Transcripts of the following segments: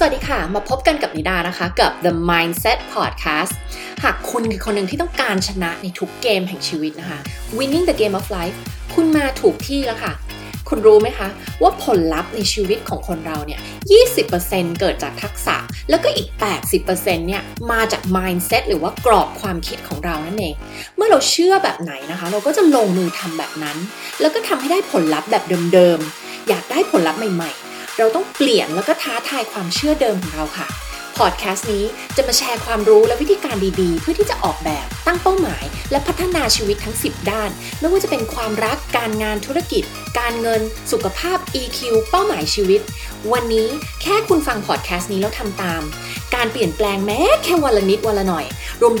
สวัสดีค่ะ มาพบกันกับนิดานะคะ กับ The Mindset Podcast หากคุณคือคนหนึ่งที่ต้องการชนะในทุกเกมแห่งชีวิตนะคะ Winning the Game of Life คุณมาถูกที่แล้วค่ะ คุณรู้ไหมคะ ว่าผลลัพธ์ในชีวิตของคนเราเนี่ย 20%เกิดจากทักษะ แล้วก็อีก 80%เนี่ย มาจาก mindset หรือว่ากรอบความคิดของเรานั่นเอง เมื่อเราเชื่อแบบไหนนะคะ เราก็จะลงมือทำแบบนั้น แล้วก็ทำให้ได้ผลลัพธ์แบบเดิมๆ อยากได้ผลลัพธ์ใหม่ๆ เราต้องเปลี่ยนแล้วก็ท้าทายความเชื่อเดิมของเราค่ะ พอดแคสต์นี้จะมาแชร์ความรู้และวิธีการดีๆ เพื่อที่จะออกแบบตั้งเป้าหมาย และพัฒนาชีวิตทั้ง 10 ด้าน ไม่ว่าจะเป็นความรักการงานธุรกิจ การเงิน สุขภาพ EQ เป้าหมายชีวิต วันนี้แค่คุณฟังพอดแคสต์นี้แล้วทำตาม การเปลี่ยนแปลงแม้แค่วันละนิดวันละหน่อย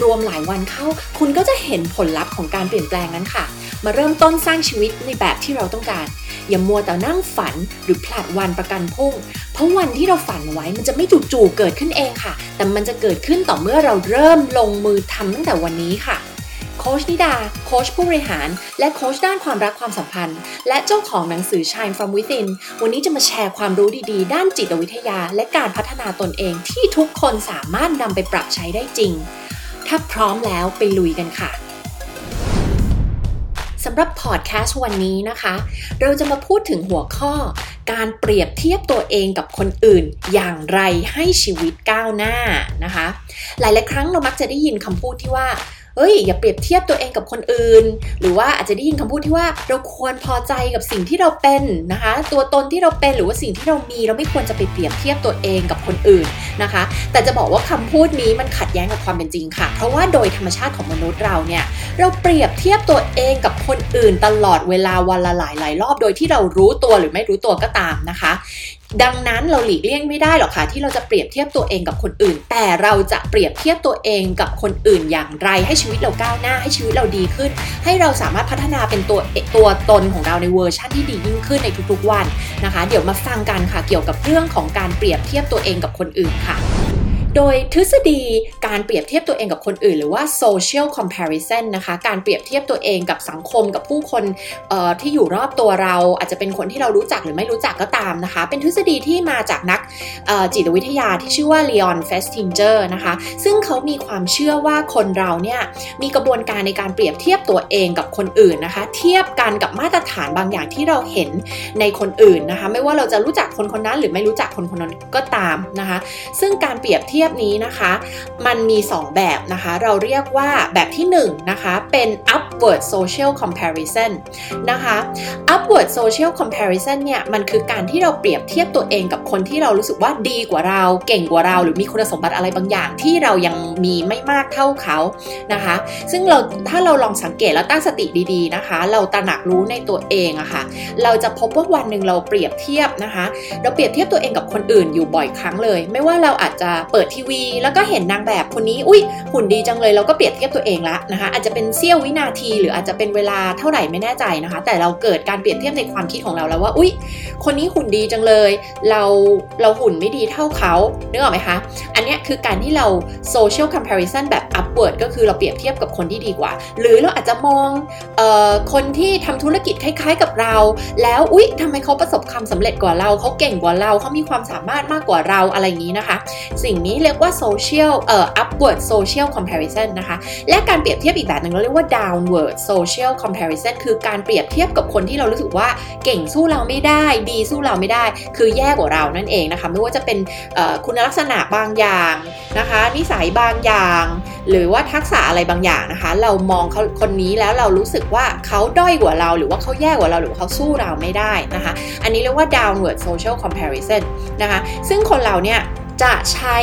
รวมๆหลายวันเข้า คุณก็จะเห็นผลลัพธ์ของการเปลี่ยนแปลงนั้นค่ะ มาเริ่มต้นสร้างชีวิตในแบบที่เราต้องการ อย่ามัวแต่นั่งฝันหรือผลัดวันประกันพุ่ง เพราะวันที่เราฝันไว้มันจะไม่จู่ๆเกิดขึ้นเองค่ะ แต่มันจะเกิดขึ้นต่อเมื่อเราเริ่มลงมือทำตั้งแต่วันนี้ค่ะโคชนิดา โคชผู้บริหาร และโคชด้านความรักความสัมพันธ์ และเจ้าของหนังสือ Shine from Within วันนี้จะมาแชร์ความรู้ดีๆ ด้านจิตวิทยา และการพัฒนาตนเองที่ทุกคนสามารถนำไปปรับใช้ได้จริง ถ้าพร้อมแล้วไปลุยกันค่ะ สำหรับพอดแคสต์วันนี้นะคะ เราจะมาพูดถึงหัวข้อ การเปรียบเทียบตัวเองกับคนอื่น อย่างไรให้ชีวิตก้าวหน้านะคะ หลายๆครั้งเรามักจะได้ยินคำพูดที่ว่า เอ้ย อย่าเปรียบเทียบตัวเองกับคนอื่น หรือว่าอาจจะได้ยินคำพูดที่ว่าเราควรพอใจกับสิ่งที่เราเป็นนะคะ ตัวตนที่เราเป็นหรือว่าสิ่งที่เรามีเราไม่ควรจะไปเปรียบเทียบตัวเองกับคนอื่นนะคะ แต่จะบอกว่าคำพูดนี้มันขัดแย้งกับความเป็นจริงค่ะ เพราะว่าโดยธรรมชาติของมนุษย์เราเนี่ยเราเปรียบเทียบตัวเองกับคนอื่นตลอดเวลาวันละหลายหลายรอบโดยที่เรารู้ตัวหรือไม่รู้ตัวก็ตามนะคะ ดังนั้นเราหลีกเลี่ยงไม่ได้หรอกค่ะที่เราจะเปรียบเทียบตัวเองกับคนอื่น แต่เราจะเปรียบเทียบตัวเองกับคนอื่นอย่างไร ให้ชีวิตเราก้าวหน้าให้ชีวิตเราดีขึ้น ให้เราสามารถพัฒนาเป็นตัวตัวตนของเราในเวอร์ชันที่ดียิ่งขึ้นในทุกๆวันนะคะ เดี๋ยวมาฟังกันค่ะเกี่ยวกับเรื่องของการเปรียบเทียบตัวเองกับคนอื่นค่ะ โดยทฤษฎีการเปรียบเทียบตัวเองกับคนอื่น หรือว่า social comparison นะคะ การเปรียบเทียบตัวเองกับสังคมกับผู้คนที่อยู่รอบตัวเรา อาจจะเป็นคนที่เรารู้จักหรือไม่รู้จักก็ตามนะคะ เป็นทฤษฎีที่มาจากนักจิตวิทยาที่ชื่อว่า Leon Festinger นะคะ ซึ่งเขามีความเชื่อว่าคนเราเนี่ยมีกระบวนการในการเปรียบเทียบตัวเองกับคนอื่นนะคะ เทียบกันกับมาตรฐานบางอย่างที่เราเห็นในคนอื่นนะคะ ไม่ว่าเราจะรู้จักคนคนนั้นหรือไม่รู้จักคนคนนั้นก็ตามนะคะ ซึ่งการเปรียบเทียบนี้นะคะ มันมี 2 แบบนะคะ เราเรียกว่าแบบที่1นะคะเป็น upward social comparison นะคะ upward social comparison เนี่ยมันคือการที่เราเปรียบเทียบตัวเองกับคนที่เรารู้สึกว่าดีกว่าเรา เก่งกว่าเรา หรือมีคุณสมบัติอะไรบางอย่างที่เรายังมีไม่มากเท่าเขานะคะ ซึ่งเราถ้าเราลองสังเกตแล้วตั้งสติดีๆนะคะ เราตระหนักรู้ในตัวเองอะคะ่ะเราจะพบว่าวันหนึ่งเราเปรียบเทียบนะคะ เราเปรียบเทียบตัวเองกับคนอื่นอยู่บ่อยครั้งเลย ไม่ว่าเราอาจจะเปิดทีวี แล้วก็เห็นนางแบบคนนี้อุ้ยหุ่นดีจังเลยเราก็เปรียบเทียบตัวเองละนะคะอาจจะเป็นเสี้ยววินาที หรืออาจจะเป็นเวลาเท่าไหร่ไม่แน่ใจนะคะ แต่เราเกิดการเปรียบเทียบในความคิดของเราแล้วว่าอุ้ยคนนี้หุ่นดีจังเลย เราเราหุ่นไม่ดีเท่าเขานึกออกไหมคะอันนี้คือการที่เรา social comparison แบบ upward ก็คือเราเปรียบเทียบกับคนที่ดีกว่า หรือเราอาจจะมองเออคนที่ทำธุรกิจคล้าย ๆกับเรา แล้วอุ๊ยทำไมเขาประสบความสำเร็จกว่าเราเขาเก่งกว่าเราเขามีความสามารถมากกว่าเราอะไรอย่างนี้นะคะ สิ่งนี้เรียกว่า social เอ่อ upward social comparison นะคะ และการเปรียบเทียบอีกแบบหนึ่งเราเรียกว่า downward social comparison คือการเปรียบเทียบกับคนที่เรารู้สึกว่าเก่งสู้เราไม่ได้ ดีสู้เราไม่ได้ คือแย่กว่าเรานั่นเองนะคะ ไม่ว่าจะเป็นคุณลักษณะบางอย่างนะคะ นิสัยบางอย่าง หรือว่าทักษะอะไรบางอย่างนะคะ เรามองเขาคนนี้แล้วเรารู้สึกว่าเขาด้อยกว่าเรา หรือว่าเขาแย่กว่าเราหรือเขาสู้เราไม่ได้นะคะ อันนี้เรียกว่า downward social comparison นะคะ ซึ่งคนเราเนี่ย จะใช้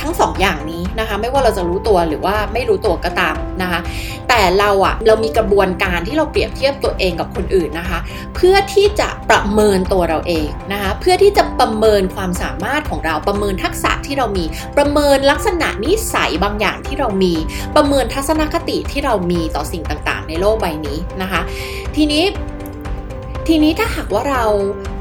ทั้ง2ออย่างนี้นะคะ ไม่ว่าเราจะรู้ตัวหรือว่าไม่รู้ตัวก็ตามนะคะ แต่เราอะเรามีกระบวนการที่เราเปรียบเทียบตัวเองกับคนอื่นนะคะ เพื่อที่จะประเมินตัวเราเองนะคะ เพื่อที่จะประเมินความสามารถของเราประเมินทักษะที่เรามี ประเมินลักษณะนิสัยบางอย่างที่เรามี ประเมินทัศนคติที่เรามีต่อสิ่งต่างๆ ในโลกใบนี้นะคะ ทีนี้ ทีนี้ถ้าหากว่าเรา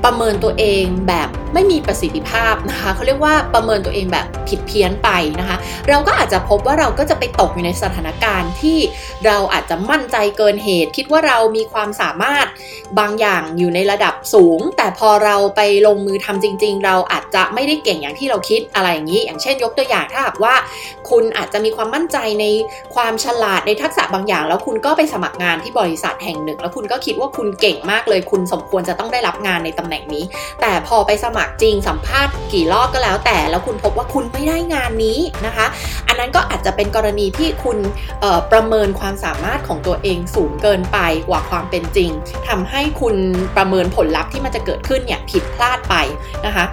ประเมินตัวเองแบบไม่มีประสิทธิภาพนะคะเขาเรียกว่าประเมินตัวเองแบบผิดเพี้ยนไปนะคะ เราก็อาจจะพบว่าเราก็จะไปตกอยู่ในสถานการณ์ที่เราอาจจะมั่นใจเกินเหตุ คิดว่าเรามีความสามารถบางอย่างอยู่ในระดับสูง แต่พอเราไปลงมือทำจริง ๆ เราอาจจะไม่ได้เก่งอย่างที่เราคิดอะไรอย่างนี้ อย่างเช่น ยกตัวอย่างถ้าหากว่า คุณอาจจะมีความมั่นใจในความฉลาดในทักษะบางอย่าง แล้วคุณก็ไปสมัครงานที่บริษัทแห่งหนึ่ง แล้วคุณก็คิดว่าคุณเก่งมากเลยคุณสมควรจะต้องได้รับงานในตำแหน่งนี้ แต่พอไปสมัครจริงสัมภาษณ์กี่รอบก็แล้ว แต่แล้วคุณพบว่าคุณไม่ได้งานนี้นะคะ อันนั้นก็อาจจะเป็นกรณีที่คุณประเมินความสามารถของตัวเองสูงเกินไปกว่าความเป็นจริงทำให้คุณประเมินผลลัพธ์ที่มันจะเกิดขึ้นเนี่ยผิดพลาดไปนะคะ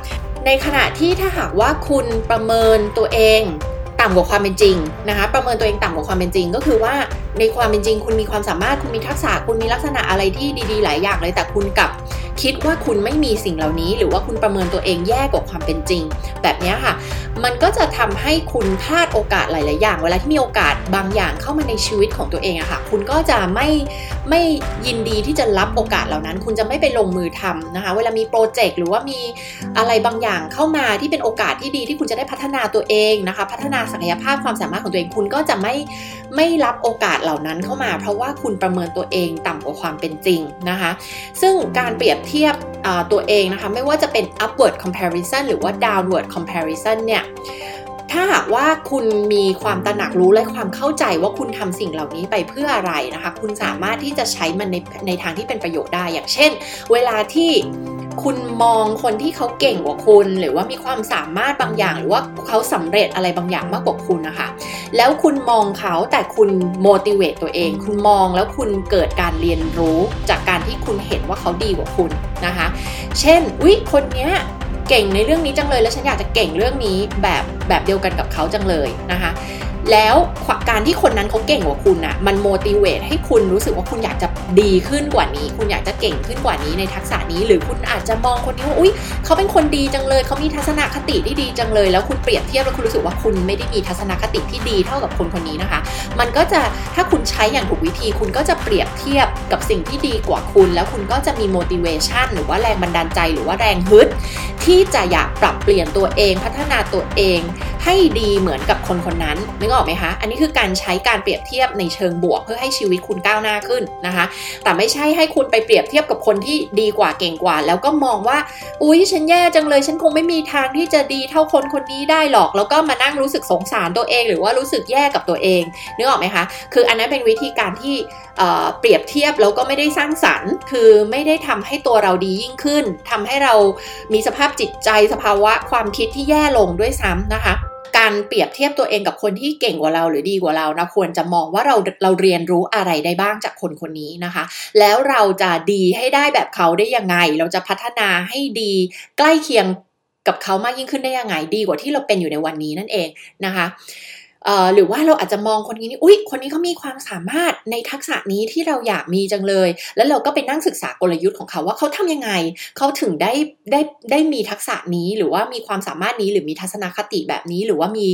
ในขณะที่ถ้าหากว่าคุณประเมินตัวเอง ต่ำกว่าความเป็นจริงนะคะ ประเมินตัวเองต่ำกว่าความเป็นจริง ก็คือว่าในความเป็นจริง คุณมีความสามารถคุณมีทักษะคุณมีลักษณะอะไรที่ดีๆ หลายอย่างเลย แต่คุณกับคิดว่าคุณไม่มีสิ่งเหล่านี้ หรือว่าคุณประเมินตัวเองแย่กว่าความเป็นจริง แบบนี้ค่ะ มันก็จะทำให้คุณพลาดโอกาสหลาย ๆ อย่าง เวลาที่มีโอกาสบางอย่างเข้ามาในชีวิตของตัวเองอะค่ะ คุณก็จะไม่ไม่ยินดีที่จะรับโอกาสเหล่านั้น คุณจะไม่ไปลงมือทำนะคะ เวลามีโปรเจกต์หรือว่ามีอะไรบางอย่างเข้ามาที่เป็นโอกาสที่ดีที่คุณจะได้พัฒนาตัวเองนะคะ พัฒนาศักยภาพความสามารถของตัวเองคุณก็จะไม่ไม่รับโอกาสเหล่านั้นเข้ามา เพราะว่าคุณประเมินตัวเองต่ำกว่าความเป็นจริงนะคะ ซึ่งการเปรียบเทียบตัวเองนะคะ ไม่ว่าจะเป็น upward comparison หรือว่า downward comparison เนี่ย ถ้าหากว่าคุณมีความตระหนักรู้และความเข้าใจว่าคุณทำสิ่งเหล่านี้ไปเพื่ออะไรนะคะ คุณสามารถที่จะใช้มันในในทางที่เป็นประโยชน์ได้ อย่างเช่น เวลาที่คุณมองคนที่เขาเก่งกว่าคุณ หรือว่ามีความสามารถบางอย่าง หรือว่าเขาสำเร็จอะไรบางอย่างมากกว่าคุณนะคะ แล้วคุณมองเขาแต่คุณ motivate ตัวเอง คุณมองแล้วคุณเกิดการเรียนรู้จากการที่คุณเห็นว่าเขาดีกว่าคุณนะคะ เช่นวิคนเนี้ย เก่งในเรื่องนี้จังเลย แล้วฉันอยากจะเก่งเรื่องนี้แบบแบบเดียวกันกับเขาจังเลยนะคะ แล้วการที่คนนั้นเขาเก่งกว่าคุณอะมันโมดิเวตให้คุณรู้สึกว่าคุณอยากจะดีขึ้นกว่านี้ คุณอยากจะเก่งขึ้นกว่านี้ในทักษะนี้ หรือคุณอาจจะมองคนนี้ว่าอุ้ยเขาเป็นคนดีจังเลยเขามีทัศนคติที่ดีจังเลย แล้วคุณเปรียบเทียบแล้วคุณรู้สึกว่าคุณไม่ได้มีทัศนคติที่ดีเท่ากับคนคนนี้นะคะ มันก็จะถ้าคุณใช้อย่างถูกวิธี คุณก็จะเปรียบเทียบกับสิ่งที่ดีกว่าคุณ แล้วคุณก็จะมี motivation หรือว่าแรงบันดาลใจหรือว่าแรงฮึดที่จะอยากปรับเปลี่ยนตัวเองพัฒนาตัวเองให้ดีเหมือนกับคนคนนั้นนึกออกอ๋อไหมคะ อันนี้คือการใช้การเปรียบเทียบในเชิงบวก เพื่อให้ชีวิตคุณก้าวหน้าขึ้นนะคะ แต่ไม่ใช่ให้คุณไปเปรียบเทียบกับคนที่ดีกว่าเก่งกว่า แล้วก็มองว่า อุ้ยฉันแย่จังเลย ฉันคงไม่มีทางที่จะดีเท่าคนคนนี้ได้หรอก แล้วก็มานั่งรู้สึกสงสารตัวเอง หรือว่ารู้สึกแย่กับตัวเองนึกออกไหมคะ คืออันนั้นเป็นวิธีการที่เปรียบเทียบแล้วก็ไม่ได้สร้างสรรค์ คือไม่ได้ทำให้ตัวเราดียิ่งขึ้นทำให้เรามีสภาพจิตใจสภาวะความคิดที่แย่ลงด้วยซ้ำนะคะ การเปรียบเทียบตัวเองกับคนที่เก่งกว่าเราหรือดีกว่าเรานะควรจะมองว่าเราเราเรียนรู้อะไรได้บ้างจากคนคนนี้นะคะ แล้วเราจะดีให้ได้แบบเขาได้ยังไง เราจะพัฒนาให้ดีใกล้เคียงกับเขามากยิ่งขึ้นได้ยังไงดีกว่าที่เราเป็นอยู่ในวันนี้นั่นเองนะคะ หรือว่าเราอาจจะมองคนนี้นี่อุ๊ย คนนี้เขามีความสามารถในทักษะนี้ที่เราอยากมีจังเลย แล้วเราก็ไปนั่งศึกษากลยุทธ์ของเขาว่าเขาทำยังไง เขาถึงได้ได้ได้มีทักษะนี้หรือว่ามีความสามารถนี้หรือมีทัศนคติแบบนี้ หรือว่ามี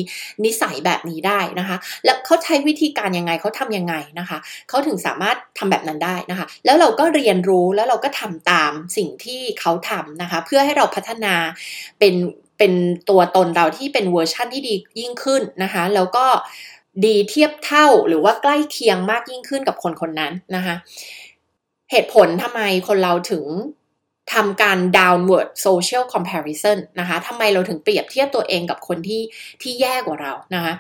นิสัยแบบนี้ได้นะคะ แล้วเขาใช้วิธีการยังไงเขาทํำยังไงนะคะเขาถึงสามารถทำแบบนั้นได้นะคะ แล้วเราก็เรียนรู้แล้วเราก็ทำตามสิ่งที่เขาทำนะคะ เพื่อให้เราพัฒนาเป็น เป็นตัวตนเราที่เป็นเวอร์ชั่นที่ดียิ่งขึ้นนะคะ แล้วก็ดีเทียบเท่าหรือว่าใกล้เคียงมากยิ่งขึ้นกับคนคนนั้นนะคะ เหตุผลทำไมคนเราถึง ทำการ downward social comparison นะคะทำไมเราถึงเปรียบเทียบตัวเองกับคนที่ที่แย่กว่าเรานะคะ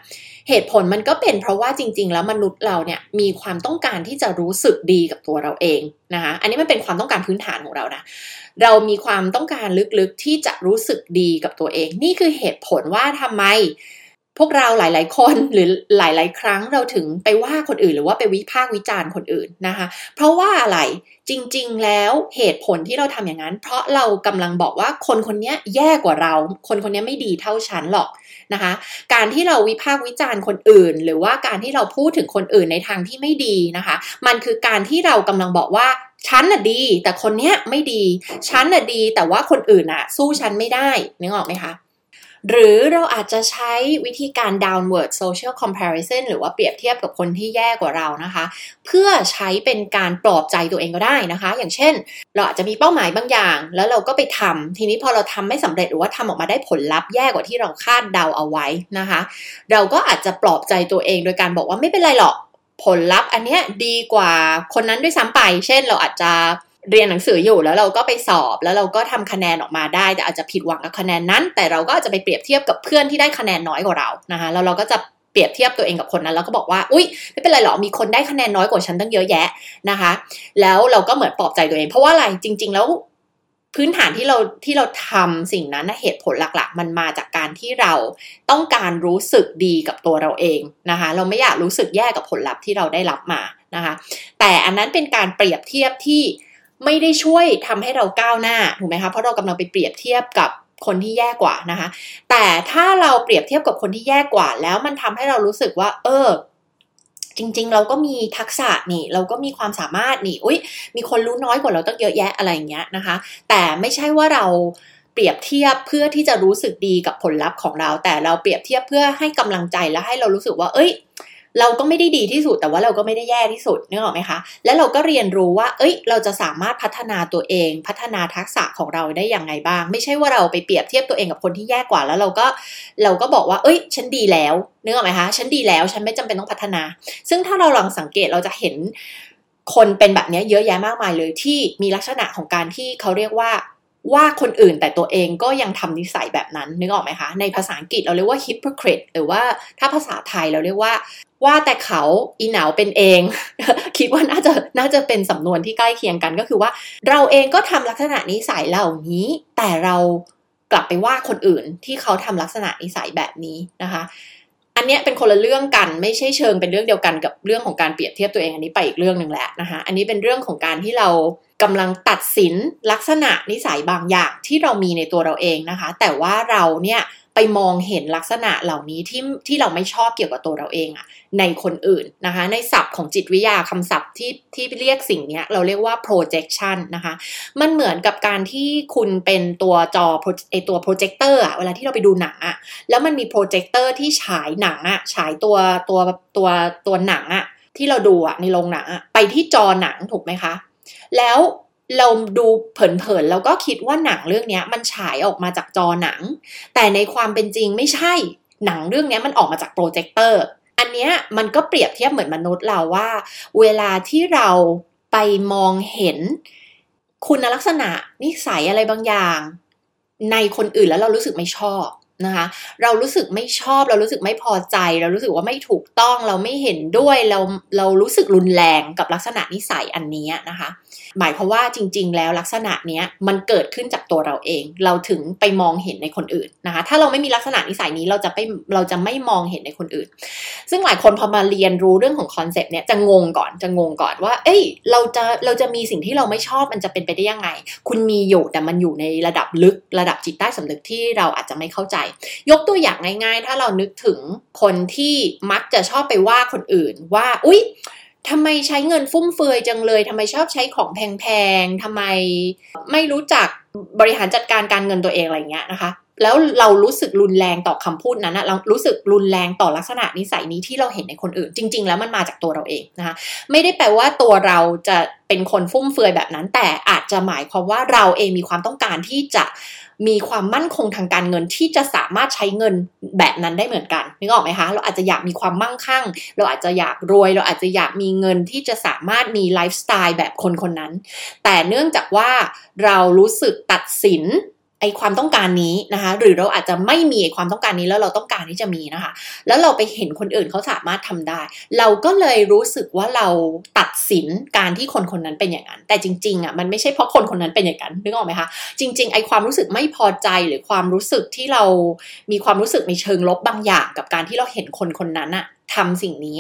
เหตุผลมันก็เป็นเพราะว่าจริง ๆ แล้วมนุษย์เราเนี่ยมีความต้องการที่จะรู้สึกดีกับตัวเราเองนะคะ อันนี้มันเป็นความต้องการพื้นฐานของเรานะ เรามีความต้องการลึกๆที่จะรู้สึกดีกับตัวเอง นี่คือเหตุผลว่าทำไม พวกเราหลาย ๆ คนหรือหลาย ๆ ครั้งเราถึงไปว่าคนอื่น หรือว่าไปวิพากษ์วิจารณ์คนอื่นนะคะ เพราะว่าอะไรจริง ๆ แล้วเหตุผลที่เราทำอย่างนั้น เพราะเรากำลังบอกว่าคนคนนี้แย่กว่าเรา คนคนนี้ไม่ดีเท่าฉันหรอกนะคะ การที่เราวิพากษ์วิจารณ์คนอื่น หรือว่าการที่เราพูดถึงคนอื่นในทางที่ไม่ดีนะคะ มันคือการที่เรากำลังบอกว่าฉันน่ะดี แต่คนเนี้ยไม่ดี ฉันน่ะดี แต่ว่าคนอื่นอะ สู้ฉันไม่ได้นึกออกไหมคะ หรือเราอาจจะใช้วิธีการ downward social comparison หรือว่าเปรียบเทียบกับคนที่แย่กว่าเรานะคะ เพื่อใช้เป็นการปลอบใจตัวเองก็ได้นะคะ อย่างเช่น เราอาจจะมีเป้าหมายบางอย่าง แล้วเราก็ไปทำทีนี้พอเราทำไม่สำเร็จหรือว่าทำออกมาได้ผลลัพธ์แย่กว่าที่เราคาดเดาเอาไว้นะคะ เราก็อาจจะปลอบใจตัวเองโดยการบอกว่าไม่เป็นไรหรอกผลลัพธ์อันเนี้ยดีกว่าคนนั้นด้วยซ้ำไป เช่นเราอาจจะ เรียนหนังสืออยู่แล้วเราก็ไปสอบแล้วเราก็ทำคะแนนออกมาได้ แต่อาจจะผิดหวังกับคะแนนนั้น แต่เราก็อาจจะไปเปรียบเทียบกับเพื่อนที่ได้คะแนนน้อยกว่าเรานะคะแล้วเราก็จะเปรียบเทียบตัวเองกับคนนั้นแล้วก็บอกว่าอุ้ยไม่เป็นไรหรอกมีคนได้คะแนนน้อยกว่าฉันตั้งเยอะแยะนะคะ แล้วเราก็เหมือนปลอบใจตัวเอง เพราะว่าอะไรจริง ๆ แล้วพื้นฐานที่เราที่เราทำสิ่งนั้นเหตุผลหลักๆ มันมาจากการที่เราต้องการรู้สึกดีกับตัวเราเองนะคะ เราไม่อยากรู้สึกแย่กับผลลัพธ์ที่เราได้รับมานะคะ แต่อันนั้นเป็นการเปรียบเทียบที่ ไม่ได้ช่วยทำให้เราก้าวหน้าถูกไหมคะเพราะเรากำลังไปเปรียบเทียบกับคนที่แย่กว่านะคะ แต่ถ้าเราเปรียบเทียบกับคนที่แย่กว่า แล้วมันทำให้เรารู้สึกว่า เออ จริง ๆ เราก็มีทักษะนี่ เราก็มีความสามารถนี่อุ้ยมีคนรู้น้อยกว่าเราตั้งเยอะแยะอะไรอย่างเงี้ยนะคะ แต่ไม่ใช่ว่าเราเปรียบเทียบเพื่อที่จะรู้สึกดีกับผลลัพธ์ของเรา แต่เราเปรียบเทียบเพื่อให้กำลังใจและให้เรารู้สึกว่า เอ้ย เราก็ไม่ได้ดีที่สุดแต่ว่าเราก็ไม่ได้แย่ที่สุดนึกออกไหมคะแล้วเราก็เรียนรู้ว่า เอ้ย เราจะสามารถพัฒนาตัวเอง พัฒนาทักษะของเราได้อย่างไงบ้าง ไม่ใช่ว่าเราไปเปรียบเทียบตัวเองกับคนที่แย่กว่าแล้วเราก็เราก็บอกว่า เอ้ย ฉันดีแล้วนึกออกไหมคะฉันดีแล้วฉันไม่จำเป็นต้องพัฒนา ซึ่งถ้าเราลองสังเกตเราจะเห็นคนเป็นแบบนี้เยอะแยะมากมายเลยที่มีลักษณะของการที่เขาเรียกว่า ว่าคนอื่นแต่ตัวเองก็ยังทำนิสัยแบบนั้นนึกออกไหมคะ ในภาษาอังกฤษเราเรียกว่า hypocrite หรือว่าถ้าภาษาไทยเราเรียกว่าว่าแต่เขาอีหนาวเป็นเอง คิดว่าน่าจะน่าจะเป็นสำนวนที่ใกล้เคียงกันก็คือว่า เราเองก็ทำลักษณะนิสัยเหล่านี้ แต่เรากลับไปว่าคนอื่นที่เขาทำลักษณะนิสัยแบบนี้นะคะอันนี้เป็นคนละเรื่องกันไม่ใช่เชิงเป็นเรื่องเดียวกันกับเรื่องของการเปรียบเทียบตัวเองอันนี้ไปอีกเรื่องหนึ่งแหละนะคะอันนี้เป็นเรื่องของการที่เรา กำลังตัดสินลักษณะนิสัยบางอย่างที่เรามีในตัวเราเองนะคะ แต่ว่าเราเนี่ยไปมองเห็นลักษณะเหล่านี้ที่ที่เราไม่ชอบเกี่ยวกับตัวเราเองอะในคนอื่นนะคะ ในศัพท์ของจิตวิทยาคำศัพท์ที่ที่เรียกสิ่งนี้เราเรียกว่า projection นะคะ มันเหมือนกับการที่คุณเป็นตัวจอไอตัว projector อะเวลาที่เราไปดูหนังอะแล้วมันมี projector ที่ฉายหนังอะฉายตัวตัวตัวตัวหนังอะที่เราดูอะในโรงหนังอะไปที่จอหนังถูกไหมคะ แล้วเราดูเผินๆแล้วก็คิดว่าหนังเรื่องนี้มันฉายออกมาจากจอหนัง แต่ในความเป็นจริงไม่ใช่ หนังเรื่องนี้มันออกมาจากโปรเจคเตอร์ อันนี้มันก็เปรียบเทียบเหมือนมนุษย์เราว่า เวลาที่เราไปมองเห็นคุณลักษณะนิสัยอะไรบางอย่าง ในคนอื่นแล้วเรารู้สึกไม่ชอบ นะคะ เรารู้สึกไม่ชอบ เรารู้สึกไม่พอใจ เรารู้สึกว่าไม่ถูกต้อง เราไม่เห็นด้วย เราเรารู้สึกรุนแรงกับลักษณะนิสัยอันนี้นะคะ หมายความว่าจริง ๆ แล้วลักษณะเนี้ยมันเกิดขึ้นจากตัวเราเอง เราถึงไปมองเห็นในคนอื่นนะคะ ถ้าเราไม่มีลักษณะนิสัยนี้เราจะไปเราจะไม่มองเห็นในคนอื่น ซึ่งหลายคนพอมาเรียนรู้เรื่องของคอนเซปต์เนี้ยจะงงก่อนจะงงก่อนว่า เอ้ย เราจะเราจะมีสิ่งที่เราไม่ชอบมันจะเป็นไปได้ยังไง คุณมีอยู่แต่มันอยู่ในระดับลึกระดับจิตใต้สำนึกที่เราอาจจะไม่เข้าใจ ยกตัวอย่างง่าย ๆ ถ้าเรานึกถึงคนที่มักจะชอบไปว่าคนอื่นว่า อุ๊ย ทำไมใช้เงินฟุ่มเฟือยจังเลยทำไมชอบใช้ของแพงๆทำไมไม่รู้จักบริหารจัดการการเงินตัวเองอะไรเงี้ยนะคะ แล้วเรารู้สึกรุนแรงต่อคำพูดนั้นนะเรารู้สึกรุนแรงต่อลักษณะนิสัยนี้ที่เราเห็นในคนอื่น จริง ๆ แล้วมันมาจากตัวเราเองนะคะไม่ได้แปลว่าตัวเราจะเป็นคนฟุ่มเฟือยแบบนั้น แต่อาจจะหมายความว่าเราเองมีความต้องการที่จะมีความมั่นคงทางการเงินที่จะสามารถใช้เงินแบบนั้นได้เหมือนกันนึกออกไหมคะเราอาจจะอยากมีความมั่งคั่ง เราอาจจะอยากรวย เราอาจจะอยากมีเงินที่จะสามารถมีไลฟ์สไตล์แบบคนคนนั้น แต่เนื่องจากว่าเรารู้สึกตัดสิน ไอความต้องการนี้นะคะ หรือเราอาจจะไม่มีความต้องการนี้แล้วเราต้องการที่จะมีนะคะ แล้วเราไปเห็นคนอื่นเขาสามารถทำได้ เราก็เลยรู้สึกว่าเราตัดสินการที่คนคนนั้นเป็นอย่างนั้น แต่จริงๆอะมันไม่ใช่เพราะคนคนนั้นเป็นอย่างนั้นนึกออกไหมคะจริง ๆ ไอความรู้สึกไม่พอใจหรือความรู้สึกที่เรามีความรู้สึกในเชิงลบบางอย่าง กับการที่เราเห็นคนคนนั้นอะ ทำสิ่งนี้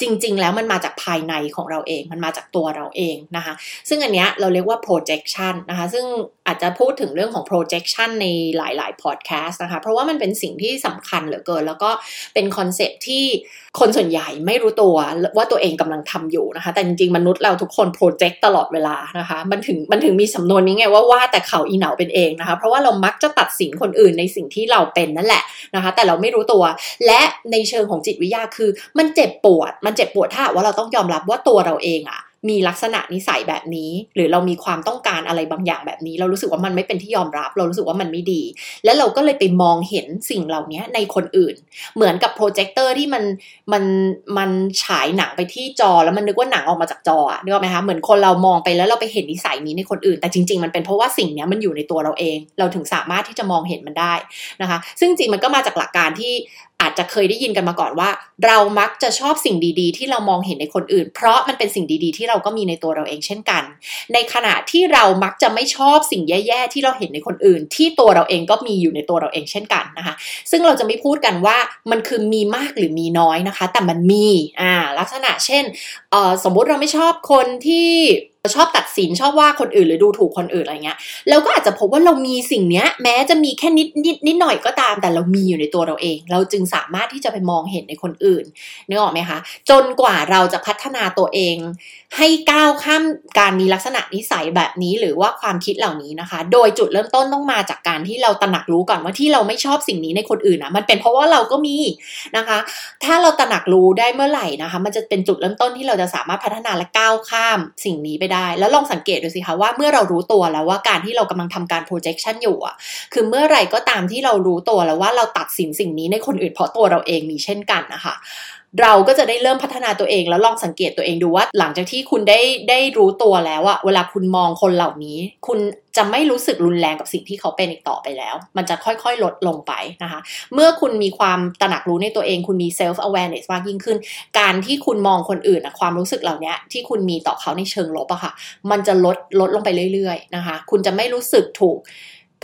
จริง ๆ แล้วมันมาจากภายในของเราเอง มันมาจากตัวเราเองนะคะ ซึ่งอันเนี้ยเราเรียกว่า projection นะคะ ซึ่งอาจจะพูดถึงเรื่องของ projection ในหลาย ๆ podcast นะคะ เพราะว่ามันเป็นสิ่งที่สำคัญเหลือเกิน แล้วก็เป็นคอนเซปที่คนส่วนใหญ่ไม่รู้ตัวว่าตัวเองกำลังทำอยู่นะคะ แต่จริง ๆ มนุษย์เราทุกคน project ตลอดเวลานะคะ มันถึงมันถึงมีสำนวนนี้ไงว่าว่าแต่เขาอีเหนาเป็นเองนะคะ เพราะว่าเรามักจะตัดสินคนอื่นในสิ่งที่เราเป็นนั่นแหละนะคะ แต่เราไม่รู้ตัว และในเชิงของจิตวิทยาคือมันเจ็บปวด มันเจ็บปวดถ้าว่าเราต้องยอมรับว่าตัวเราเองอะมีลักษณะนิสัยแบบนี้ หรือเรามีความต้องการอะไรบางอย่างแบบนี้ เรารู้สึกว่ามันไม่เป็นที่ยอมรับ เรารู้สึกว่ามันไม่ดี แล้วเราก็เลยไปมองเห็นสิ่งเหล่านี้ในคนอื่น เหมือนกับโปรเจคเตอร์ที่มันมันมันฉายหนังไปที่จอแล้วมันนึกว่าหนังออกมาจากจอนึกออกไหมคะเหมือนคนเรามองไปแล้วเราไปเห็นนิสัยนี้ในคนอื่น แต่จริง ๆ มันเป็นเพราะว่าสิ่งนี้มันอยู่ในตัวเราเอง เราถึงสามารถที่จะมองเห็นมันได้นะคะ ซึ่งจริงมันก็มาจากหลักการที่ อาจจะเคยได้ยินกันมาก่อนว่า เรามักจะชอบสิ่งดีๆ ที่เรามองเห็นในคนอื่น เพราะมันเป็นสิ่งดีๆ ที่เราก็มีในตัวเราเองเช่นกัน ในขณะที่เรามักจะไม่ชอบสิ่งแย่ๆที่เราเห็นในคนอื่น ที่ตัวเราเองก็มีอยู่ในตัวเราเองเช่นกันนะคะ ซึ่งเราจะไม่พูดกันว่ามันคือมีมากหรือมีน้อยนะคะ แต่มันมีอ่าลักษณะเช่นสมมุติเราไม่ชอบคนที่ ชอบตัดสินชอบว่าคนอื่นหรือดูถูกคนอื่นอะไรเงี้ยเราก็อาจจะพบว่าเรามีสิ่งเนี้ย แม้จะมีแค่นิดนิดนิดหน่อยก็ตาม แต่เรามีอยู่ในตัวเราเอง เราจึงสามารถที่จะไปมองเห็นในคนอื่นนึกออกไหมคะ จนกว่าเราจะพัฒนาตัวเอง ให้ก้าวข้ามการมีลักษณะนิสัยแบบนี้หรือว่าความคิดเหล่านี้นะคะ โดยจุดเริ่มต้นต้องมาจากการที่เราตระหนักรู้ก่อนว่าที่เราไม่ชอบสิ่งนี้ในคนอื่นนะมันเป็นเพราะว่าเราก็มีนะคะ ถ้าเราตระหนักรู้ได้เมื่อไหร่นะคะ มันจะเป็นจุดเริ่มต้นที่เราจะสามารถพัฒนาและก้าวข้ามสิ่งนี้ไปได้แล้วลองสังเกตดูสิคะว่าเมื่อเรารู้ตัวแล้วว่าการที่เรากำลังทำการ projection อยู่อะคือเมื่อไหร่ก็ตามที่เรารู้ตัวแล้วว่าเราตัดสินสิ่งนี้ในคนอื่นเพราะตัวเราเองมีเช่นกันนะคะ เราก็จะได้เริ่มพัฒนาตัวเองแล้วลองสังเกตตัวเองดูว่า หลังจากที่คุณได้ได้รู้ตัวแล้วอะเวลาคุณมองคนเหล่านี้ คุณจะไม่รู้สึกรุนแรงกับสิ่งที่เขาเป็นอีกต่อไปแล้ว มันจะค่อยๆลดลงไปนะคะ เมื่อคุณมีความตระหนักรู้ในตัวเอง คุณมี self awareness มากยิ่งขึ้น การที่คุณมองคนอื่นอะความรู้สึกเหล่านี้ที่คุณมีต่อเขาในเชิงลบอะค่ะ มันจะลดลดลงไปเรื่อยๆนะคะ คุณจะไม่รู้สึกถูก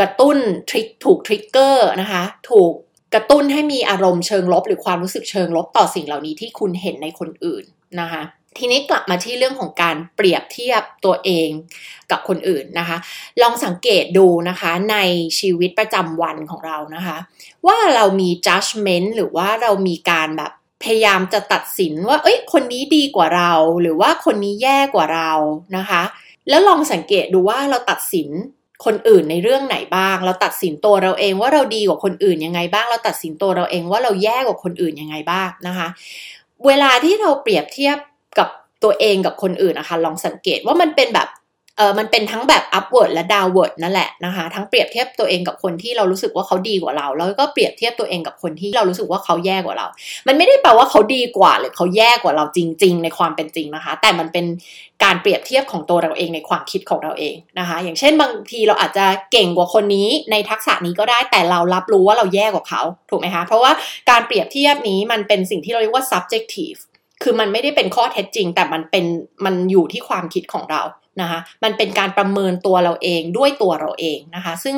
กระตุ้นทริกถูกทริกเกอร์นะคะ ถูก กระตุ้นให้มีอารมณ์เชิงลบ หรือความรู้สึกเชิงลบต่อสิ่งเหล่านี้ที่คุณเห็นในคนอื่นนะคะทีนี้กลับมาที่เรื่องของการเปรียบเทียบตัวเองกับคนอื่นนะคะ ลองสังเกตดูนะคะในชีวิตประจำวันของเรานะคะ ว่าเรามี judgment หรือว่าเรามีการแบบพยายามจะตัดสินว่า เอ้ย คนนี้ดีกว่าเรา หรือว่าคนนี้แย่กว่าเรานะคะ แล้วลองสังเกตดูว่าเราตัดสิน คนอื่นในเรื่องไหนบ้าง เราตัดสินตัวเราเองว่าเราดีกว่าคนอื่นยังไงบ้าง เราตัดสินตัวเราเองว่าเราแย่กว่าคนอื่นยังไงบ้างนะคะ เวลาที่เราเปรียบเทียบกับตัวเองกับคนอื่นนะคะ ลองสังเกตว่ามันเป็นแบบ เออมันเป็นทั้งแบบ upward และ downward นั่นแหละนะคะ ทั้งเปรียบเทียบตัวเองกับคนที่เรารู้สึกว่าเขาดีกว่าเรา แล้วก็เปรียบเทียบตัวเองกับคนที่เรารู้สึกว่าเขาแย่กว่าเรา มันไม่ได้แปลว่าเขาดีกว่า หรือเขาแย่กว่าเราจริง ๆ ในความเป็นจริงนะคะ แต่มันเป็นการเปรียบเทียบของตัวเราเองในความคิดของเราเองนะคะ อย่างเช่นบางทีเราอาจจะเก่งกว่าคนนี้ในทักษะนี้ก็ได้ แต่เรารับรู้ว่าเราแย่กว่าเขา ถูกไหมคะ เพราะว่าการเปรียบเทียบนี้มันเป็นสิ่งที่เราเรียกว่า subjective คือมันไม่ได้เป็นข้อเท็จจริง แต่มันเป็นมันอยู่ที่ความคิดของเรา นะคะ มันเป็นการประเมินตัวเราเองด้วยตัวเราเองนะคะ ซึ่ง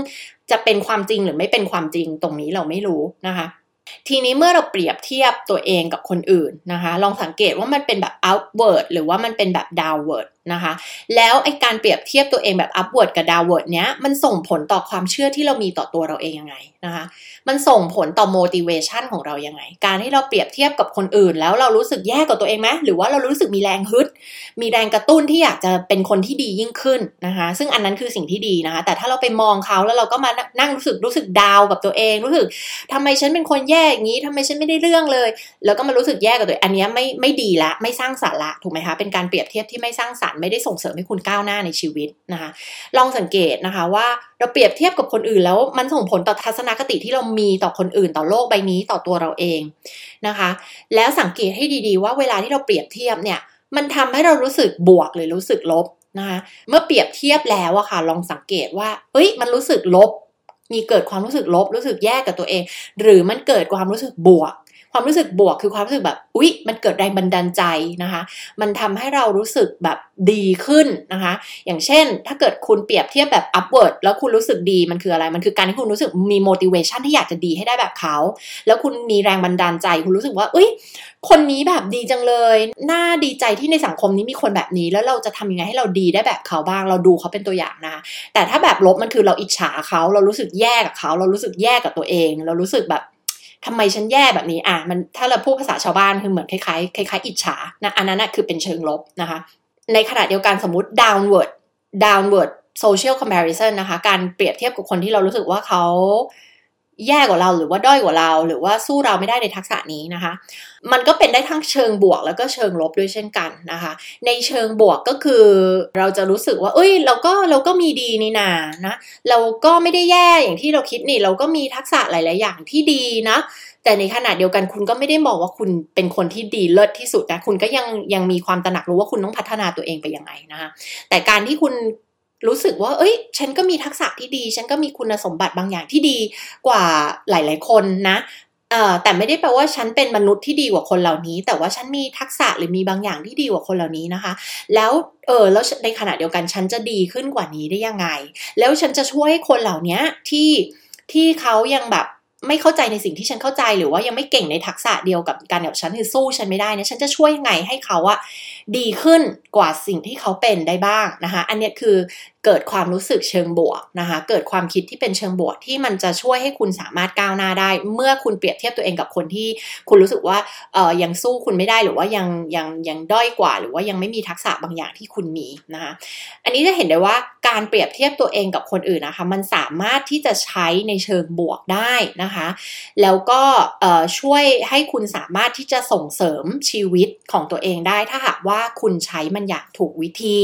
จะเป็นความจริงหรือไม่เป็นความจริงตรงนี้เราไม่รู้นะคะ ทีนี้เมื่อเราเปรียบเทียบตัวเองกับคนอื่นนะคะ ลองสังเกตว่ามันเป็นแบบ outward หรือว่ามันเป็นแบบ downward นะคะ แล้วไอการเปรียบเทียบตัวเองแบบ upward กับ downward เนี้ยมันส่งผลต่อความเชื่อที่เรามีต่อตัวเราเองยังไงนะคะ มันส่งผลต่อ motivation ของเรายังไง การที่เราเปรียบเทียบกับคนอื่น แล้วเรารู้สึกแย่กับตัวเองไหมหรือว่าเรารู้สึกมีแรงฮึด มีแรงกระตุ้นที่อยากจะเป็นคนที่ดียิ่งขึ้นนะคะ ซึ่งอันนั้นคือสิ่งที่ดีนะคะ แต่ถ้าเราไปมองเขาแล้วเราก็มานั่งรู้สึกรู้สึกดาวกับตัวเองรู้สึกทำไมฉันเป็นคนแย่อย่างนี้ทำไมฉันไม่ได้เรื่องเลย แล้วก็มารู้สึกแย่กับตัวอันนี้ไม่ไม่ดีละไม่สร้างสาระถูกไหมคะเป็นการเปรียบเทียบที่ไม่สร้างสารรไม่ได้ส่งเสริมให้คุณก้าวหน้าในชีวิตนะคะ ลองสังเกตนะคะว่าเราเปรียบเทียบกับคนอื่นแล้วมันส่งผลต่อทัศนคติที่เรามีต่อคนอื่นต่อโลกใบนี้ต่อตัวเราเองนะคะ แล้วสังเกตให้ดีๆ ว่าเวลาที่เราเปรียบเทียบเนี่ยมันทำให้เรารู้สึกบวกหรือรู้สึกลบนะคะเมื่อเปรียบเทียบแล้วอะค่ะ ลองสังเกตว่าเอ้ยมันรู้สึกลบ มีเกิดความรู้สึกลบ รู้สึกแย่กับตัวเอง หรือมันเกิดความรู้สึกบวก ความรู้สึกบวกคือความรู้สึกแบบอุ๊ยมันเกิดแรงบันดาลใจนะคะ มันทำให้เรารู้สึกแบบดีขึ้นนะคะ อย่างเช่น ถ้าเกิดคุณเปรียบเทียบแบบ upward แล้วคุณรู้สึกดีมันคืออะไร มันคือการที่คุณรู้สึกมี motivation ที่อยากจะดีให้ได้แบบเขา แล้วคุณมีแรงบันดาลใจ คุณรู้สึกว่าเอ้ย คนนี้แบบดีจังเลย น่าดีใจที่ในสังคมนี้มีคนแบบนี้ แล้วเราจะทำยังไงให้เราดีได้แบบเขาบ้าง เราดูเขาเป็นตัวอย่างนะ แต่ถ้าแบบลบมันคือเราอิจฉาเขา เรารู้สึกแย่กับเขา เรารู้สึกแย่กับตัวเอง เรารู้สึกแบบ ทำไมฉันแย่แบบนี้อะมันถ้าเราพูดภาษาชาวบ้านคือเหมือนคล้ายๆคล้ายๆอิจฉานะอันนั้นนะคือเป็นเชิงลบนะคะ ในขณะเดียวกันสมมติ downward downward social comparison นะคะ การเปรียบเทียบกับคนที่เรารู้สึกว่าเขา แย่กว่าเราหรือว่าด้อยกว่าเรา หรือว่าสู้เราไม่ได้ในทักษะนี้นะคะ มันก็เป็นได้ทั้งเชิงบวกแล้วก็เชิงลบด้วยเช่นกันนะคะ ในเชิงบวกก็คือเราจะรู้สึกว่า เอ้ย เราก็เราก็มีดีนี่นานะเราก็ไม่ได้แย่อย่างที่เราคิดนี่ เราก็มีทักษะหลาย ๆ อย่างที่ดีนะแต่ในขณะเดียวกันคุณก็ไม่ได้มองว่าคุณเป็นคนที่ดีเลิศที่สุดนะคุณก็ยังยังมีความตระหนักรู้ว่าคุณต้องพัฒนาตัวเองไปยังไงนะคะแต่การที่คุณ รู้สึกว่า เอ้ย ฉันก็มีทักษะที่ดี ฉันก็มีคุณสมบัติบางอย่างที่ดีกว่าหลาย ๆ คนนะเอ่อแต่ไม่ได้แปลว่าฉันเป็นมนุษย์ที่ดีกว่าคนเหล่านี้ แต่ว่าฉันมีทักษะหรือมีบางอย่างที่ดีกว่าคนเหล่านี้นะคะ แล้วเออแล้วในขณะเดียวกันฉันจะดีขึ้นกว่านี้ได้ยังไง แล้วฉันจะช่วยคนเหล่านี้ที่ที่เขายังแบบไม่เข้าใจในสิ่งที่ฉันเข้าใจหรือว่ายังไม่เก่งในทักษะเดียวกับการแบบฉันคือสู้ฉันไม่ได้นี่ยฉันจะช่วยยังไงให้เขาอะดีขึ้นกว่าสิ่งที่เขาเป็นได้บ้างนะคะอันนี้คือเกิดความรู้สึกเชิงบวกนะคะเกิดความคิดที่เป็นเชิงบวกที่มันจะช่วยให้คุณสามารถก้าวหน้าได้ เมื่อคุณเปรียบเทียบตัวเองกับคนที่คุณรู้สึกว่าเออยังสู้คุณไม่ได้หรือว่ายังยังยังด้อยกว่า หรือว่ายังไม่มีทักษะบางอย่างที่คุณมีนะคะอันนี้จะเห็นได้ว่าการเปรียบเทียบตัวเองกับคนอื่นนะคะมันสามารถที่จะใช้ในเชิงบวกได้นะคะ แล้วก็ช่วยให้คุณสามารถที่จะส่งเสริมชีวิตของตัวเองได้ถ้าหากว่า่าคุณใช้มันอย่างถูกวิธี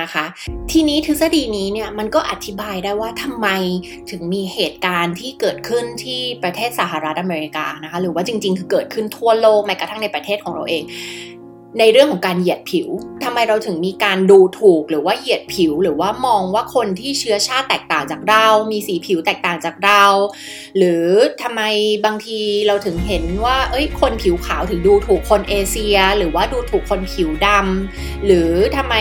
นะคะ ทีนี้ทฤษฎีนี้เนี่ยมันก็อธิบายได้ว่าทำไมถึงมีเหตุการณ์ที่เกิดขึ้นที่ประเทศสหรัฐอเมริกานะคะ หรือว่าจริงๆ คือเกิดขึ้นทั่วโลกแม้กระทั่งในประเทศของเราเอง ในเรื่องของการเหยียดผิวทำไมเราถึงมีการดูถูกหรือว่าเหยียดผิว หรือว่ามองว่าคนที่เชื้อชาติแตกต่างจากเรา มีสีผิวแตกต่างจากเรา หรือทำไมบางทีเราถึงเห็นว่า เอ้ย คนผิวขาวถึงดูถูกคนเอเชีย หรือว่าดูถูกคนผิวดำหรือทำไม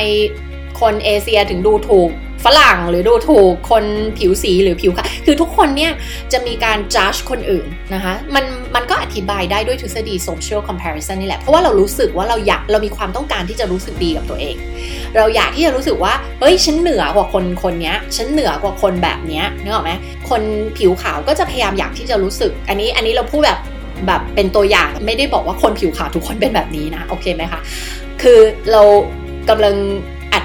คนเอเชียถึงดูถูกฝรั่งหรือดูถูกคนผิวสีหรือผิวขาวคือทุกคนเนี่ยจะมีการ judge คนอื่นนะคะ มันมันก็อธิบายได้ด้วยทฤษฎี social comparison นี่แหละ เพราะว่าเรารู้สึกว่าเราอยากเรามีความต้องการที่จะรู้สึกดีกับตัวเอง เราอยากที่จะรู้สึกว่า เฮ้ย ฉันเหนือกว่าคนคนนี้ฉันเหนือกว่าคนแบบนี้นึกออกไหมคนผิวขาวก็จะพยายามอยากที่จะรู้สึก อันนี้อันนี้เราพูดแบบแบบเป็นตัวอย่างไม่ได้บอกว่าคนผิวขาวทุกคนเป็นแบบนี้นะโอเคไหมคะคือเรากำลัง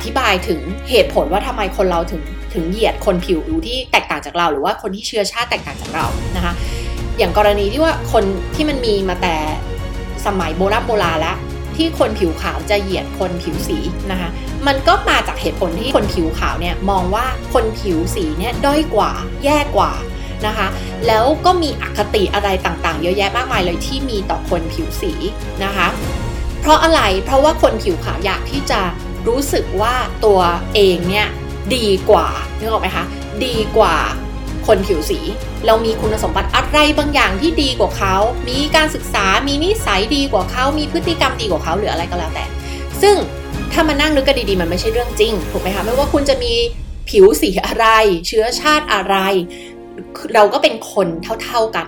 ธิบายถึงเหตุผลว่าทำไมคนเราถึงถึงเหยียดคนผิวที่แตกต่างจากเรา หรือว่าคนที่เชื้อชาติแตกต่างจากเรานะคะ อย่างกรณีที่ว่าคนที่มันมีมาแต่สมัยโบราณโบราณแล้วที่คนผิวขาวจะเหยียดคนผิวสีนะคะ มันก็มาจากเหตุผลที่คนผิวขาวเนี่ยมองว่าคนผิวสีเนี่ยด้อยกว่าแย่กว่านะคะแล้วก็มีอคติอะไรต่างๆ เยอะแยะมากมายเลยที่มีต่อคนผิวสีนะคะ เพราะอะไรเพราะว่าคนผิวขาวอยากที่จะ รู้สึกว่าตัวเองเนี่ยดีกว่านึกออกไหมคะดีกว่าคนผิวสี เรามีคุณสมบัติอะไรบางอย่างที่ดีกว่าเขา มีการศึกษามีนิสัยดีกว่าเขา มีพฤติกรรมดีกว่าเขาหรืออะไรก็แล้วแต่ ซึ่งถ้ามานั่งนึกกันดีๆ มันไม่ใช่เรื่องจริงถูกไหมคะไม่ว่าคุณจะมีผิวสีอะไร เชื้อชาติอะไร เราก็เป็นคนเท่าๆกัน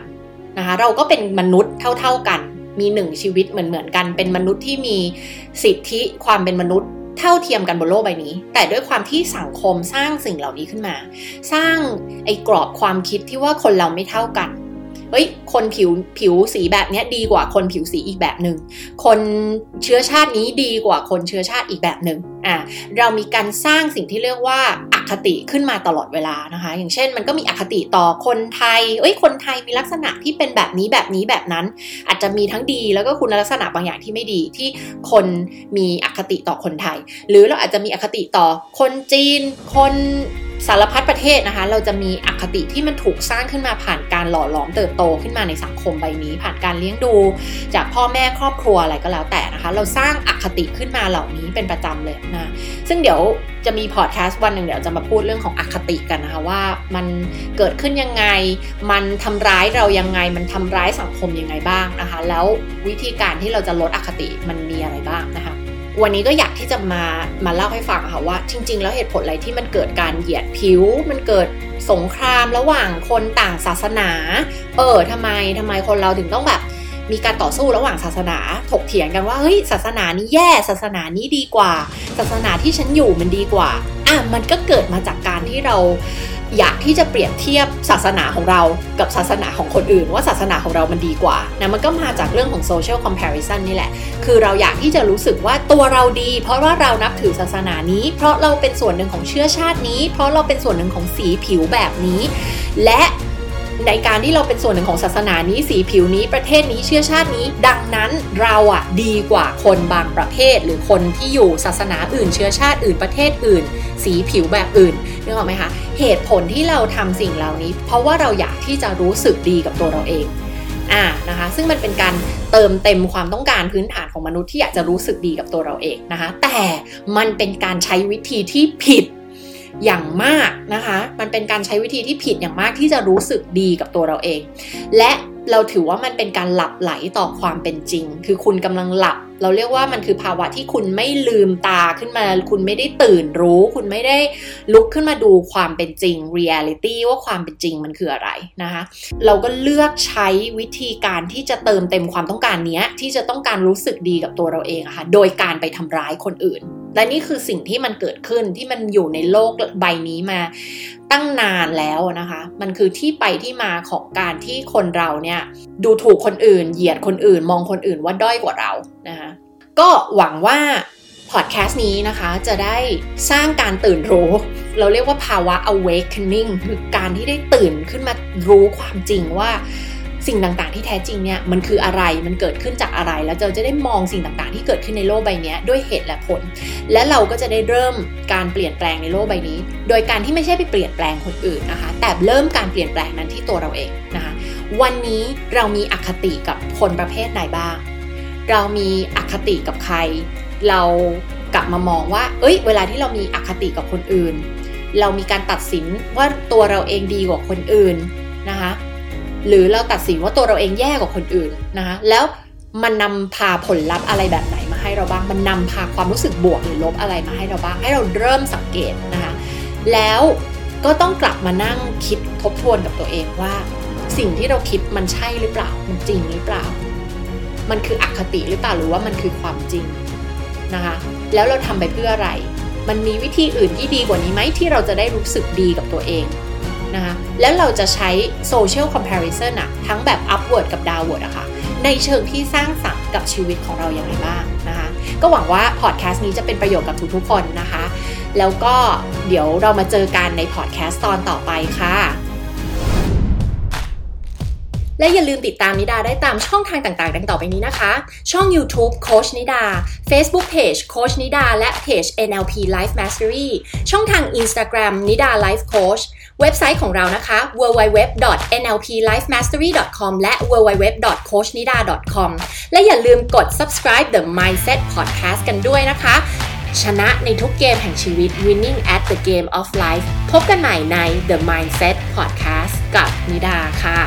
นะคะเราก็เป็นมนุษย์เท่าๆกัน มีหนึ่งชีวิตเหมือนๆกัน เป็นมนุษย์ที่มีสิทธิความเป็นมนุษย์ เท่าเทียมกันบนโลกใบนี้ แต่ด้วยความที่สังคมสร้างสิ่งเหล่านี้ขึ้นมา สร้างไอ้กรอบความคิดที่ว่าคนเราไม่เท่ากัน เฮ้ย คนผิวผิวสีแบบนี้ดีกว่าคนผิวสีอีกแบบหนึ่ง คนเชื้อชาตินี้ดีกว่าคนเชื้อชาติอีกแบบหนึ่ง อ่าเรามีการสร้างสิ่งที่เรียกว่าอคติขึ้นมาตลอดเวลานะคะ อย่างเช่นมันก็มีอคติต่อคนไทย เอ้ย คนไทยมีลักษณะที่เป็นแบบนี้แบบนี้แบบนั้น อาจจะมีทั้งดีแล้วก็คุณลักษณะบางอย่างที่ไม่ดีที่คนมีอคติต่อคนไทย หรือเราอาจจะมีอคติต่อคนจีน คน สารพัดประเทศนะคะ เราจะมีอคติที่มันถูกสร้างขึ้นมาผ่านการหล่อหลอมเติบโตขึ้นมาในสังคมใบนี้ ผ่านการเลี้ยงดู จากพ่อแม่ครอบครัวอะไรก็แล้วแต่นะคะ เราสร้างอคติขึ้นมาเหล่านี้เป็นประจำเลยนะซึ่งเดี๋ยวจะมีพอดแคสต์วันหนึ่งเดี๋ยวจะมาพูดเรื่องของอคติกันนะคะว่ามันเกิดขึ้นยังไง มันทำร้ายเรายังไง มันทำร้ายสังคมยังไงบ้างนะคะ แล้ววิธีการที่เราจะลดอคติมันมีอะไรบ้างนะคะ วันนี้ก็อยากที่จะมามาเล่าให้ฟังค่ะว่า จริง ๆ แล้วเหตุผลอะไรที่มันเกิดการเหยียดผิว มันเกิดสงครามระหว่างคนต่างศาสนา เออทำไมทำไมคนเราถึงต้องแบบมีการต่อสู้ระหว่างศาสนาถกเถียงกันว่าเฮ้ยศาสนานี้แย่ศาสนานี้ดีกว่า ศาสนาที่ฉันอยู่มันดีกว่าอะมันก็เกิดมาจากการที่เรา อยากที่จะเปรียบเทียบศาสนาของเรากับศาสนาของคนอื่น ว่าศาสนาของเรามันดีกว่านะมันก็มาจากเรื่องของ social comparison นี่แหละ คือเราอยากที่จะรู้สึกว่าตัวเราดี เพราะว่าเรานับถือศาสนานี้ เพราะเราเป็นส่วนหนึ่งของเชื้อชาตินี้ เพราะเราเป็นส่วนหนึ่งของสีผิวแบบนี้ และในการที่เราเป็นส่วนหนึ่งของศาสนานี้สีผิวนี้ประเทศนี้เชื้อชาตินี้ ดังนั้นเราอะดีกว่าคนบางประเภท หรือคนที่อยู่ศาสนาอื่น เชื้อชาติอื่นประเทศอื่น สีผิวแบบอื่น นึกออกไหมคะ เหตุผลที่เราทำสิ่งเหล่านี้ เพราะว่าเราอยากที่จะรู้สึกดีกับตัวเราเองอ่านะคะซึ่งมันเป็นการเติมเต็มความต้องการพื้นฐานของมนุษย์ที่อยากจะรู้สึกดีกับตัวเราเองนะคะ แต่มันเป็นการใช้วิธีที่ผิดอย่างมากนะคะ มันเป็นการใช้วิธีที่ผิดอย่างมากที่จะรู้สึกดีกับตัวเราเอง และ เราถือว่ามันเป็นการหลับไหลต่อความเป็นจริง คือคุณกำลังหลับ เราเรียกว่ามันคือภาวะที่คุณไม่ลืมตาขึ้นมา คุณไม่ได้ตื่นรู้ คุณไม่ได้ลุกขึ้นมาดูความเป็นจริง reality ว่าความเป็นจริงมันคืออะไรนะคะ เราก็เลือกใช้วิธีการที่จะเติมเต็มความต้องการนี้ที่จะต้องการรู้สึกดีกับตัวเราเองอะคะ่ะ โดยการไปทำร้ายคนอื่น และนี่คือสิ่งที่มันเกิดขึ้นที่มันอยู่ในโลกใบนี้มาตั้งนานแล้วนะคะ มันคือที่ไปที่มาของการที่คนเราเนี่ยดูถูกคนอื่น เหยียดคนอื่น มองคนอื่นว่าด้อยกว่าเรานะคะก็หวังว่าพอดแคสต์นี้นะคะจะได้สร้างการตื่นรู้ เราเรียกว่าภาวะ awakening คือการที่ได้ตื่นขึ้นมารู้ความจริงว่า สิ่งต่างๆ ที่แท้จริงเนี่ยมันคืออะไรมันเกิดขึ้นจากอะไร แล้วเราจะได้มองสิ่งต่างๆ ที่เกิดขึ้นในโลกใบนี้ด้วยเหตุและผล และเราก็จะได้เริ่มการเปลี่ยนแปลงในโลกใบนี้ โดยการที่ไม่ใช่ไปเปลี่ยนแปลงคนอื่นนะคะ แต่เริ่มการเปลี่ยนแปลงนั้นที่ตัวเราเองนะคะวันนี้เรามีอคติกับคนประเภทไหนบ้าง เรามีอคติกับใคร เรากลับมามองว่า เอ้ย เวลาที่เรามีอคติกับคนอื่น เรามีการตัดสินว่าตัวเราเองดีกว่าคนอื่นนะคะ หรือเราตัดสินว่าตัวเราเองแย่กว่าคนอื่นนะคะแล้วมันนำพาผลลัพธ์อะไรแบบไหนมาให้เราบ้าง มันนำพาความรู้สึกบวกหรือลบอะไรมาให้เราบ้าง ให้เราเริ่มสังเกตนะคะ แล้วก็ต้องกลับมานั่งคิดทบทวนกับตัวเองว่า สิ่งที่เราคิดมันใช่หรือเปล่า มันจริงหรือเปล่า มันคืออคติหรือเปล่า หรือว่ามันคือความจริงนะคะ แล้วเราทำไปเพื่ออะไร มันมีวิธีอื่นที่ดีกว่านี้ไหมที่เราจะได้รู้สึกดีกับตัวเอง นะคะแล้วเราจะใช้ social comparison อะทั้งแบบ upward กับ downward อะคะ่ะในเชิงที่สร้างสรรค์กับชีวิตของเราอย่างไรบ้างนะคะก็หวังว่าพอดแคสต์นี้จะเป็นประโยชน์กับทุกๆคนนะคะ แล้วก็เดี๋ยวเรามาเจอกันในพอดแคสต์ตอนต่อไปค่ะและอย่าลืมติดตามนิดาได้ตามช่องทางต่างๆ ดังต่อไปนี้นะคะ ช่อง YouTube โคชนิดา Facebook Page โคชนิดา และเพจ NLP Life Mastery ช่องทาง Instagram นิดา Life Coach เว็บไซต์ของเรานะคะ www.nlplifemastery.com และ www.coachnida.com และอย่าลืมกด subscribe the mindset podcast กันด้วยนะคะ ชนะในทุกเกมแห่งชีวิต winning at the game of life พบกันใหม่ใน the mindset podcast กับนิดาค่ะ